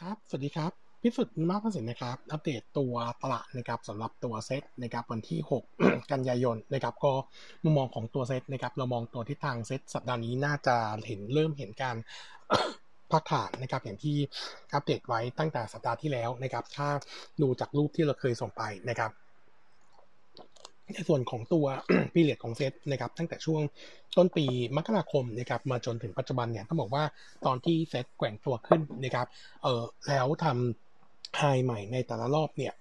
ครับ สวัสดีครับ พิสุทธิ์มากพสิทธิ์นะครับ อัปเดตตัวตลาดนะครับสำหรับตัวเซตนะครับวันที่ 6 กันยายนนะครับ ก็มุมมองของตัวเซตนะครับ เรามองตัวทิศทางเซตสัปดาห์นี้น่าจะเห็นเริ่มเห็นการพักฐานนะครับอย่างที่อัปเดตไว้ตั้งแต่สัปดาห์ที่แล้วนะครับ ถ้าดูจากรูปที่เราเคยส่งไปนะครับ ในส่วนของตัวพีเรียดของเซตนะครับตั้งแต่ช่วงต้นปีมกราคมนะครับมาจนถึงปัจจุบันเนี่ยต้องบอกว่าตอนที่เซตแกว่งตัวขึ้นนะครับเออแล้วทำ ไฮใหม่ในแต่ละรอบเนี่ย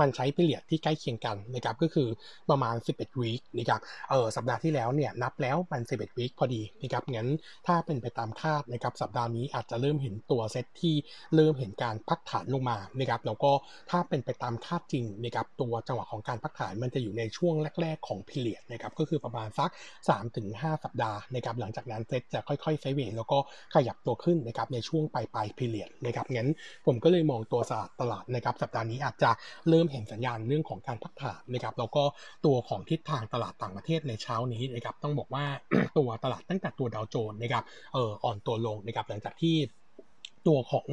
มันใช้พีเรียดที่ใกล้เคียงกันนะครับก็คือประมาณ 11 วีคนะครับเออสัปดาห์ที่แล้วเนี่ยนับแล้วมัน 11 วีคพอดีนะครับงั้นถ้าเป็นไปตามคาดนะครับสัปดาห์นี้อาจจะเริ่มเห็นตัวเซตที่เริ่มเห็นการพักฐานลงมานะครับแล้วก็ถ้าเป็นไปตามคาดจริงนะครับตัวจังหวะของการพักฐานมันจะอยู่ในช่วงแรก ๆ ของพีเรียดนะครับก็คือประมาณสัก 3-5 สัปดาห์นะครับหลังจากนั้นเซตจะค่อยๆไซเวย์แล้วก็ขยับตัวขึ้นนะครับในช่วงปลายปลายพีเรียดนะครับงั้นผมก็เลยมองตัวาดตลาดนะครับสัปดาห์นี้อาจจะเริ่มเห็นสัญญาณเรื่องของการพักฐานนะครับแล้วก็ตัวของทิศทางตลาดต่างประเทศในเช้านี้นะครับต้องบอกว่าตัวตลาดตั้งแต่ตัวดาวโจนส์นะครับเอ่ออ่อนตัวลงนะครับหลังจากที่ ตัวของ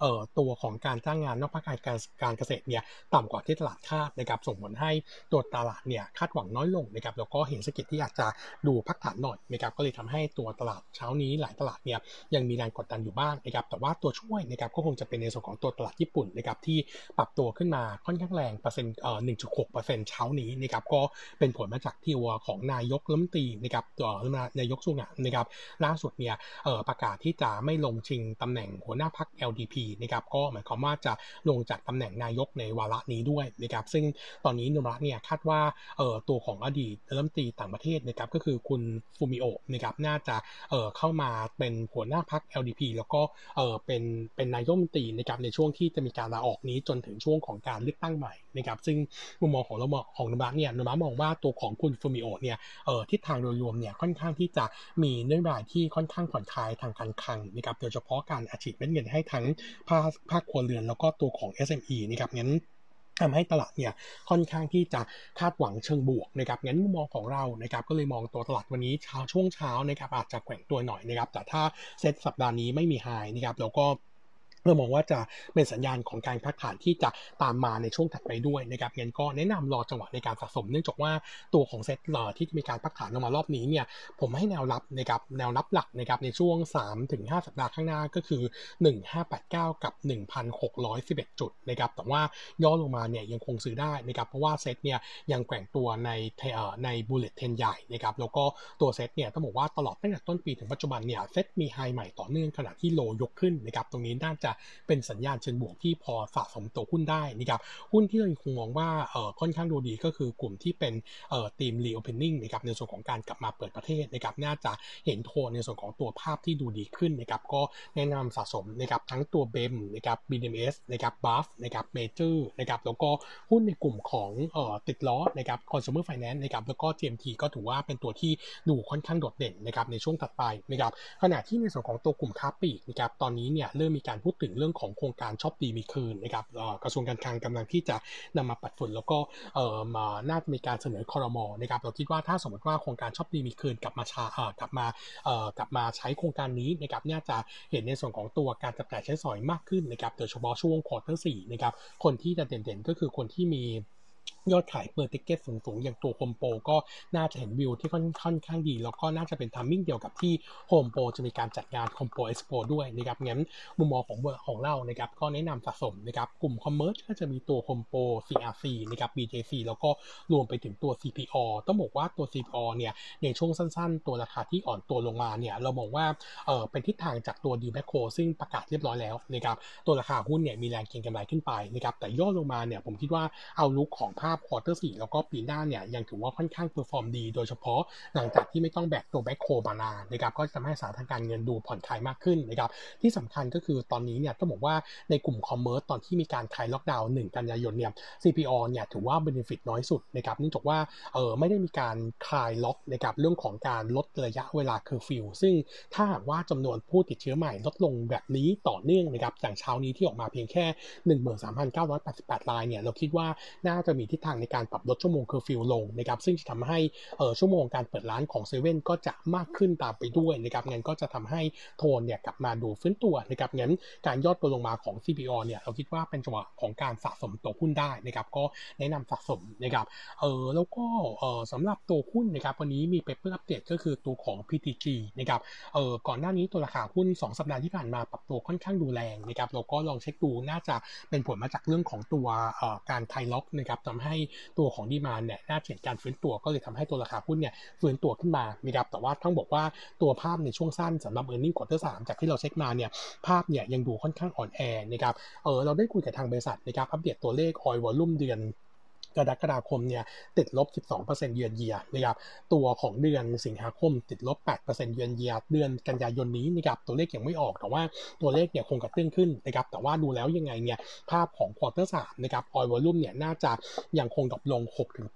เอ่อตัวของการจ้างงานนอกภาคการการเกษตรเนี่ยต่ำกว่าที่ตลาดคาดนะครับส่งผลให้ตัวตลาดเนี่ยคาดหวังน้อยลงนะครับแล้วก็เห็นสกิลที่อาจจะดูพักฐานหน่อยนะครับก็เลยทำให้ตัวตลาดเช้านี้หลายตลาดเนี่ยยังมีแรงกดดันอยู่บ้างนะครับแต่ว่าตัวช่วยนะครับก็คงจะเป็นในส่วนของตัวตลาดญี่ปุ่นนะครับที่ปรับตัวขึ้นมาค่อนข้างแรงเปอร์เซ็นต์เอ่อ1.6เปอร์เซ็นต์เช้านี้นะครับก็เป็นผลมาจากที่วของนายกรัฐมนตรีนะครับตัวนายกสุงะนะครับล่าสุดเนี่ยเอ่อประกาศที่จะไม่ลงชิงตำแหน่งหัวหน้าพรรค LDP นะครับก็หมายความว่าจะลงจากตำแหน่งนายกในวาระนี้ด้วยนะครับซึ่งตอนนี้นุระเนี่ยคาดว่าเอ่อตัวของอดีตรัฐมนตรีต่างประเทศนะครับก็คือคุณฟูมิโอะนะครับน่าจะเอ่อเข้ามาเป็นหัวหน้าพรรค LDP แล้วก็เอ่อเป็นเป็นนายกรัฐมนตรีนะครับในช่วงที่จะมีการลาออกนี้จนถึงช่วงของการเลือกตั้งใหม่นะครับซึ่งมุมมองของเราของนุระเนี่ยนุระมองว่าตัวของคุณฟูมิโอะเนี่ยเอ่อทิศทางโดยรวมเนี่ยค่อนข้างที่จะมีเรื่องราวที่ค่อนข้างผ่อนคลายทางการคลังนะครับโดยเฉพาะการอัดฉีดเม็นเงินให้ทั้งภาคภาคครัวเรือนแล้วก็ตัวของ SME นะครับงั้นทำให้ตลาดเนี่ยค่อนข้างที่จะคาดหวังเชิงบวกนะครับงั้นมุมมองของเรานะครับก็เลยมองตัวตลาดวันนี้เช้าช่วงเช้านะครับอาจจะแกว่งตัวหน่อยนะครับแต่ถ้าเซตสัปดาห์นี้ไม่มีไฮนะครับแล้วก็ เรามองว่าจะเป็นสัญญาณของการพักฐานที่จะตามมาในช่วงถัดไปด้วยนะครับงั้นก็แนะนำรอจังหวะในการสะสม เนื่องจากว่าตัวของเซ็ตหล่อที่มีการพักฐานลงมารอบนี้เนี่ยผมให้แนวรับนะครับแนวรับหลักนะครับในช่วง 3-5 สัปดาห์ข้างหน้าก็คือ 1589 กับ 1611 จุดนะครับแต่ว่าย่อลงมาเนี่ยยังคงซื้อได้นะครับเพราะว่าเซ็ตเนี่ยยังแกว่งตัวในใน bullish trend ใหญ่นะครับแล้วก็ตัวเซ็ตเนี่ยต้องบอกว่าตลอดตั้งแต่ต้นปีถึงปัจจุบันเนี่ยเซ็ตมี high ใหม่ต่อเนื่องขณะที่ low ยกขึ้นนะครับตรงนี้น่าจะเป็นสัญญาณเชิงบวกที่พอสะสมตัวหุ้นได้นะครับหุ้นที่เราคงมองว่าเออค่อนข้างดูดีก็คือกลุ่มที่เป็นเอ่อ theme reopening นะครับในส่วนของการกลับมาเปิดประเทศนะครับน่าจะเห็นโทนในส่วนของตัวภาพที่ดูดีขึ้นนะครับก็แนะนำสะสมนะครับทั้งตัว BEM นะครับ BDMS นะครับ BAFS นะครับเมเจอร์นะครับแล้วก็หุ้นในกลุ่มของเอ่อติดล้อนะครับ consumer finance นะครับแล้วก็ JMT ก็ถือว่าเป็นตัวที่ดูค่อนข้างโดดเด่นนะครับในช่วงถัดไปนะครับขณะที่ในส่วนของตัวกลุ่มค้าปลีกนะครับตอนนี้เนี่ยเริ่มมีการพูดถึงเรื่องของโครงการช็อปดีมีคืนนะครับกระทรวงการคลังกำลังที่จะนำมาปัดฝุ่นแล้วก็เออมาน่าจะมีการเสนอคอรมอนะครับเราคิดว่าถ้าสมมติว่าโครงการช็อปดีมีคืนกลับมาชาเออกลับมาเออกลับมาใช้โครงการนี้นะครับน่าจะเห็นในส่วนของตัวการจับจ่ายใช้สอยมากขึ้นนะครับโดยเฉพาะช่วง quarter สี่นะครับคนที่จะเด่นๆก็คือคนที่มี ยอดขาย per ticket สูงๆ อย่างตัวโฮมโปรก็น่าจะเห็นวิวที่ค่อนค่อนข้างดี แล้วก็น่าจะเป็น timing เดียวกับที่โฮมโปรจะมีการจัดงานโฮมโปรเอ็กซ์โปด้วยนะครับงั้นมุมมองของของเรานะครับก็แนะนำสะสมนะครับกลุ่ม commerce ก็จะมีตัวโฮมโปร CRC นะครับ BJC แล้วก็รวมไปถึงตัว CPO ต้องบอกว่าตัว CPO เนี่ยในช่วงสั้นๆ ตัวราคาที่อ่อนตัวลงมาเนี่ยเรามองว่าเออเป็นทิศทางจากตัวดีแม็คโครซึ่งประกาศเรียบร้อยแล้วนะครับตัวราคาหุ้นเนี่ยมีแรงเก็งกำไรขึ้นไปนะครับแต่ย่อลงมาเนี่ยผมคิดว่า outlook ของภาพ quarter สี่แล้วก็ปีหน้าเนี่ยยังถือว่าค่อนข้าง perform ดี โดยเฉพาะหลังจากที่ไม่ต้องแบกตัวแม็คโครมานะครับก็จะทำให้สถานะทางการเงินดูผ่อนคลายมากขึ้นนะครับที่สำคัญก็คือตอนนี้เนี่ยต้องบอกว่าในกลุ่ม commerce ตอนที่มีการคลายล็อกดาวน์1กันยายนเนี่ย CPALL เนี่ยถือว่า benefit น้อยสุดนะครับเนื่องจากว่าเออไม่ได้มีการคลายล็อกนะครับเรื่องของการลดระยะเวลาเคอร์ฟิวซึ่งถ้าหากว่าจำนวนผู้ติดเชื้อใหม่ลดลงแบบนี้ต่อเนื่องนะครับอย่างเช้านี้ที่ออกมาเพียงแค่ 13,988รายเนี่ยเราคิดว่าน่าจะมีทิศทางในการปรับลดชั่วโมงเคอร์ฟิวลงนะครับซึ่งจะทำให้เออชั่วโมงการเปิดร้านของเซเว่นก็จะมากขึ้นตามไปด้วยนะครับงั้นก็จะทำให้โทนเนี่ยกลับมาดูฟื้นตัวนะครับงั้นการย่อตัวลงมาของ CPALL เนี่ยเราคิดว่าเป็นจังหวะของการสะสมตัวหุ้นได้นะครับก็แนะนำสะสมนะครับเออแล้วก็เออสำหรับตัวหุ้นนะครับวันนี้มี paper update ก็คือตัวของ PTG นะครับเออก่อนหน้านี้ตัวราคาหุ้น 2 สัปดาห์ที่ผ่านมาปรับตัวค่อนข้างดูแรงนะครับเราก็ลองเช็คดูน่าจะเป็นผลมาจากเรื่องของตัวการคลายล็อกนะครับทำให้ตัวของ demand เนี่ยน่าเห็นการฟื้นตัวก็เลยทำให้ตัวราคาหุ้นเนี่ยฟื้นตัวขึ้นมานะครับแต่ว่าต้องบอกว่าตัวภาพในช่วงสั้นสำหรับ earning quarter สามจากที่เราเช็คมาเนี่ยภาพเนี่ยยังดูค่อนข้างอ่อนแอนะครับเออเราได้คุยกับทางบริษัทนะครับอัปเดตตัวเลข oil volume เดือน กรกฎาคมเนี่ยติดลบ 12%เยือนเยียนะครับตัวของเดือนสิงหาคมติดลบ 8%เยือนเยียเดือนกันยายนนี้นะครับตัวเลขยังไม่ออกแต่ว่าตัวเลขเนี่ยคงกระเตื้องขึ้นนะครับแต่ว่าดูแล้วยังไงเนี่ยภาพของ quarter สามนะครับ oil volume เนี่ยน่าจะยังคง drop ลง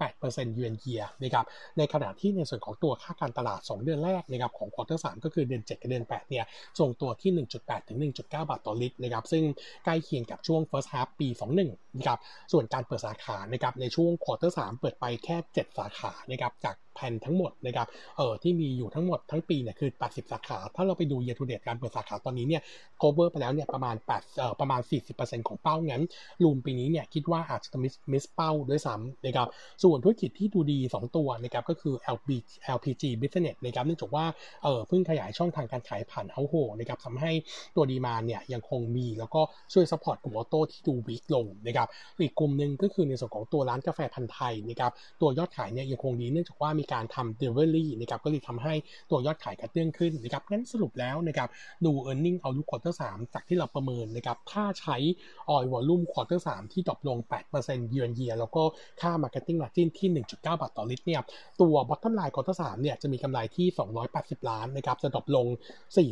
6-8%เยือนเยียนะครับในขณะที่ในส่วนของตัวค่าการตลาด 2 เดือนแรกนะครับของ quarter สามก็คือเดือน 7 กับเดือน 8 เนี่ยทรงตัวที่ 1.8 ถึง 1.9 บาทต่อลิตรนะครับซึ่งใกล้เคียงกับช่วง first half ปี 21นะครับส่วนการเปิดสาขานะครับในช่วง quarter สามเปิดไปแค่ 7 สาขานะครับจากแผนทั้งหมดนะครับเออที่มีอยู่ทั้งหมดทั้งปีเนี่ยคือ 80 สาขา ถ้าเราไปดู year to date การเปิดสาขาตอนนี้เนี่ย cover ไปแล้วเนี่ยประมาณ8เอ่อประมาณ 40%ของเป้างั้นรวมปีนี้เนี่ยคิดว่าอาจจะ miss miss เป้าด้วยซ้ำนะครับส่วนธุรกิจที่ดูดี 2 ตัวนะครับก็คือ LB LPG business นะครับเนื่องจากว่าเออเพิ่งขยายช่องทางการขายผ่านเฮาโฮนะครับทำให้ตัว demand เนี่ยยังคงมีแล้วก็ช่วย support กลุ่ม auto ที่ดู weak ลงนะครับอีกกลุ่มหนึ่งก็คือในส่วนของตัวร้านกาแฟพันธ์ไทยนะครับตัวยอดขายเนี่ยยังคงดีเนื่องจากว่ามีการทำ delivery นะครับก็เลยทำให้ตัวยอดขายกระเตื้องขึ้นนะครับงั้นสรุปแล้วนะครับดู e a r n i n g เอาลุกควอเตอร์สจากที่เราประเมินนะครับถ้าใช้ oil volume quarter สามที่ drop ลง 8%เยือนเยียแล้วก็ค่า marketing margin ที่ 1.9 บาทต่อลิตรเนี่ยตัว bottom line quarter สามเนี่ยจะมีกำไรที่ 280 ล้านนะครับจะดรอปลง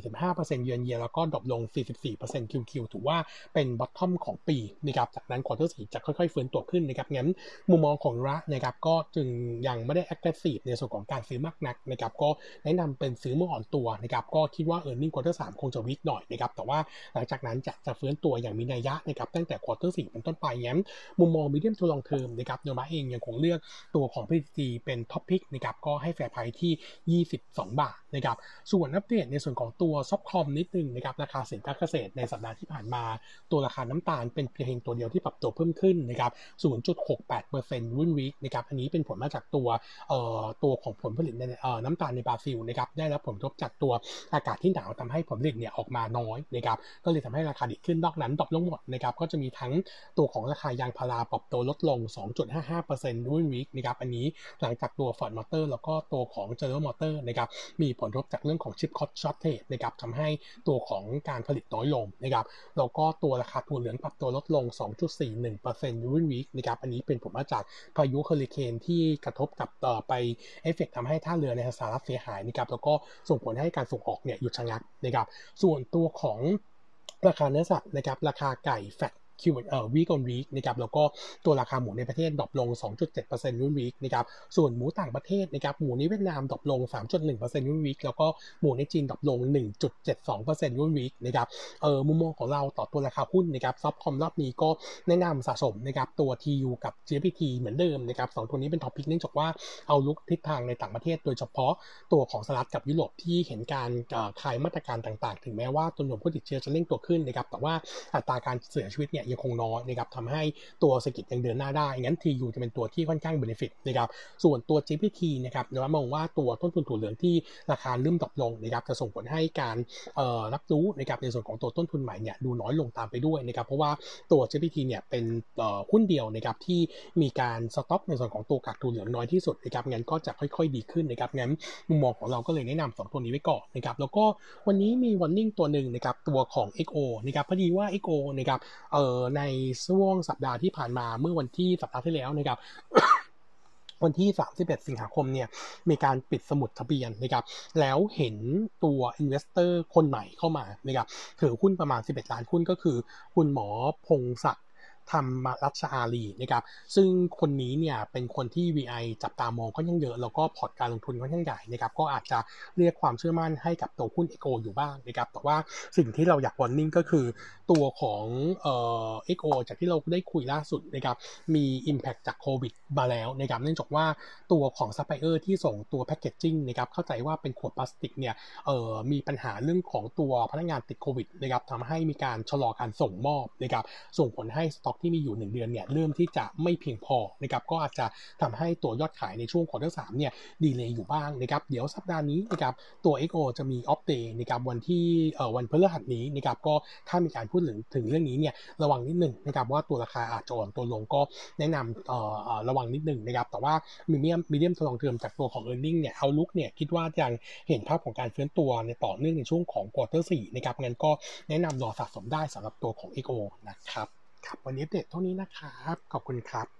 45%เยือนเยียแล้วก็ drop ลง 44% QQ ถือว่าเป็น bottom ของปีนะครับจากนั้น quarter สี่จะค่อยๆฟื้นตัวขึ้นนะครับงั้นมุมมองของเรานะครับก็จึงยังไม่ได้ aggressive ในส่วนของการซื้อมากนักนะครับก็แนะนำเป็นซื้อเมื่ออ่อนตัวนะครับก็คิดว่า e a r n i n g ควอเตอร์สคงจะวิกหน่อยนะครับแต่ว่าหลังจากนั้นจะจะฟื้นตัวอย่างมีนัยยะนะครับตั้งแต่ quarter สี่เป็นต้นไปงั้นมุมมอง medium to long term นะครับ Nomura เองยังคงเลือกตัวของ PTG เป็น top pick นะครับก็ให้ fair price ที่ 22 บาทนะครับส่วนอัปเดตในส่วนของตัว soft com นิดนึงนะครับราคาสินค้าเกษตรในสัปดาห์ที่ผ่านมา ตัวราคาน้ำตาลเป็นเพียงตัวเดียวที่ปรับตัวเพิ่มขึ้นนะครับ0.68% week on week นะครับอันนี้เป็นผลมาจากตัวเอ่อตัวของผลผลิตในน้ำตาลในบราซิลนะครับได้รับผลกระทบจากตัวอากาศที่หนาวทำให้ผลผลิตเนี่ยออกมาน้อยนะครับก็เลยทำให้ราคาดีขึ้นนอกนั้น drop ลงหมดนะครับก็จะมีทั้งตัวของราคายางพาราปรับตัวลดลง 2.55% week on week นะครับอันนี้หลังจากตัว Ford Motor แล้วก็ตัวของ General Motor นะครับมีผลกระทบจากเรื่องของ chip shortage นะครับทำให้ตัวของการผลิตน้อยลงนะครับแล้วก็ตัวราคาถั่วเหลืองปรับตัวลดลง 2.41% week on week นะครับอันนี้เป็นผลมาจากพายุเฮอริเคนที่กระทบกับต่อไปเอฟเฟกทำให้ท่าเรือในสหรัฐเสียหายนะครับแล้วก็ส่งผลให้การส่งออกเนี่ยหยุดชะงักนะครับส่วนตัวของราคาเนื้อสัตว์นะครับราคาไก่ flat Q เอ่อ week on week นะครับแล้วก็ตัวราคาหมูในประเทศ drop ลง 2.7% week on week นะครับส่วนหมูต่างประเทศนะครับหมูในเวียดนาม drop ลง 3.1% week on week แล้วก็หมูในจีน drop ลง 1.72% week on week นะครับเอ่อมุมมองของเราต่อตัวราคาหุ้นนะครับ soft com รอบนี้ก็แนะนำสะสมนะครับตัว TU กับ GFPT เหมือนเดิมนะครับสองตัวนี้เป็น top pick เนื่องจากว่า outlook ทิศทางในต่างประเทศ โดยเฉพาะตัวของสหรัฐกับยุโรปที่เห็นการคลายมาตรการต่างๆ ถึงแม้ว่าตัวหน่วยผู้ติดเชื้อจะเร่งตัวขึ้นนะครับแต่ว่าอัตราการเสียชีวิตเนี่ยยังคงน้อยนะครับทำให้ตัวเศรษฐกิจยังเดินหน้าได้ งั้น TU จะเป็นตัวที่ค่อนข้าง benefit นะครับ ส่วนตัว GFPT นะครับเรามองว่าตัวต้นทุนถั่วเหลืองที่ราคาเริ่มตกลงนะครับจะส่งผลให้การรับรู้นะครับในส่วนของตัวต้นทุนใหม่เนี่ยดูน้อยลงตามไปด้วยนะครับ เพราะว่าตัว GPT เนี่ยเป็นหุ้นเดียวนะครับที่มีการสต็อกในส่วนของตัวกักถั่วเหลืองน้อยที่สุดนะครับ งั้นก็จะค่อยๆดีขึ้นนะครับงั้นมุมมองของเราก็เลยแนะนำสองตัวนี้ไว้ก่อนนะครับ แล้วก็วันนี้มีวันนิ่งตัวหนึ่งนะครับตัวของ XO นะครับพอดีว่า XO นะครับเอ่อในช่วงสัปดาห์ที่ผ่านมาเมื่อวันที่สัปดาห์ที่แล้วนะครับวันที่ 31 สิงหาคมเนี่ย มีการปิดสมุดทะเบียนนะครับ แล้วเห็นตัว investor คนใหม่เข้ามานะครับ ถือหุ้นประมาณ 11 ล้านหุ้นก็คือ คุณหมอพงศ์ศักดิ์ ธรรมธัชอารีนะครับซึ่งคนนี้เนี่ยเป็นคนที่ VI จับตามองก็ยังเยอะ แล้วก็พอร์ตการลงทุนก็ยังใหญ่นะครับก็อาจจะเรียกความเชื่อมั่นให้กับตัวหุ้น XO อยู่บ้างนะครับแต่ว่าสิ่งที่เราอยาก warning ก็คือตัวของเอ่XO จากที่เราได้คุยล่าสุดนะครับมี impact จากโควิดมาแล้วนะครับเนื่องจากว่าตัวของซัพพลายเออร์ที่ส่งตัว packaging นะครับเข้าใจว่าเป็นขวดพลาสติกเนี่ยเอ่อมีปัญหาเรื่องของตัวพนักงานติดโควิดนะครับทำให้มีการชะลอการส่งมอบนะครับส่งผลให้สต็อกที่มีอยู่ 1 เดือนเนี่ยเริ่มที่จะไม่เพียงพอนะครับก็อาจจะทำให้ตัวยอดขายในช่วง quarter สามเนี่ย delay อยู่บ้างนะครับเดี๋ยวสัปดาห์นี้นะครับตัว XO จะมี Opp Day นะครับวันที่เอ่อวันพฤหัสนี้นะครับก็ถ้ามีการพูดถึงถึงเรื่องนี้เนี่ยระวังนิดหนึ่งนะครับว่าตัวราคาอาจจะอ่อนตัวลงก็แนะนำเอ่อระวังนิดหนึ่งนะครับแต่ว่า medium medium to long term จากตัวของ e a r n i n g เนี่ยเอาลุกเนี่ยคิดว่ายังเห็นภาพของการฟื้นตัวในต่อเนื่องในช่วงของ quarter สี่นะครับงั้นก็แนะนำรอสะสมได้สำหรับตัวของ XO นะครับ ครับวันนี้เด็ดเท่านี้นะครับ ขอบคุณครับ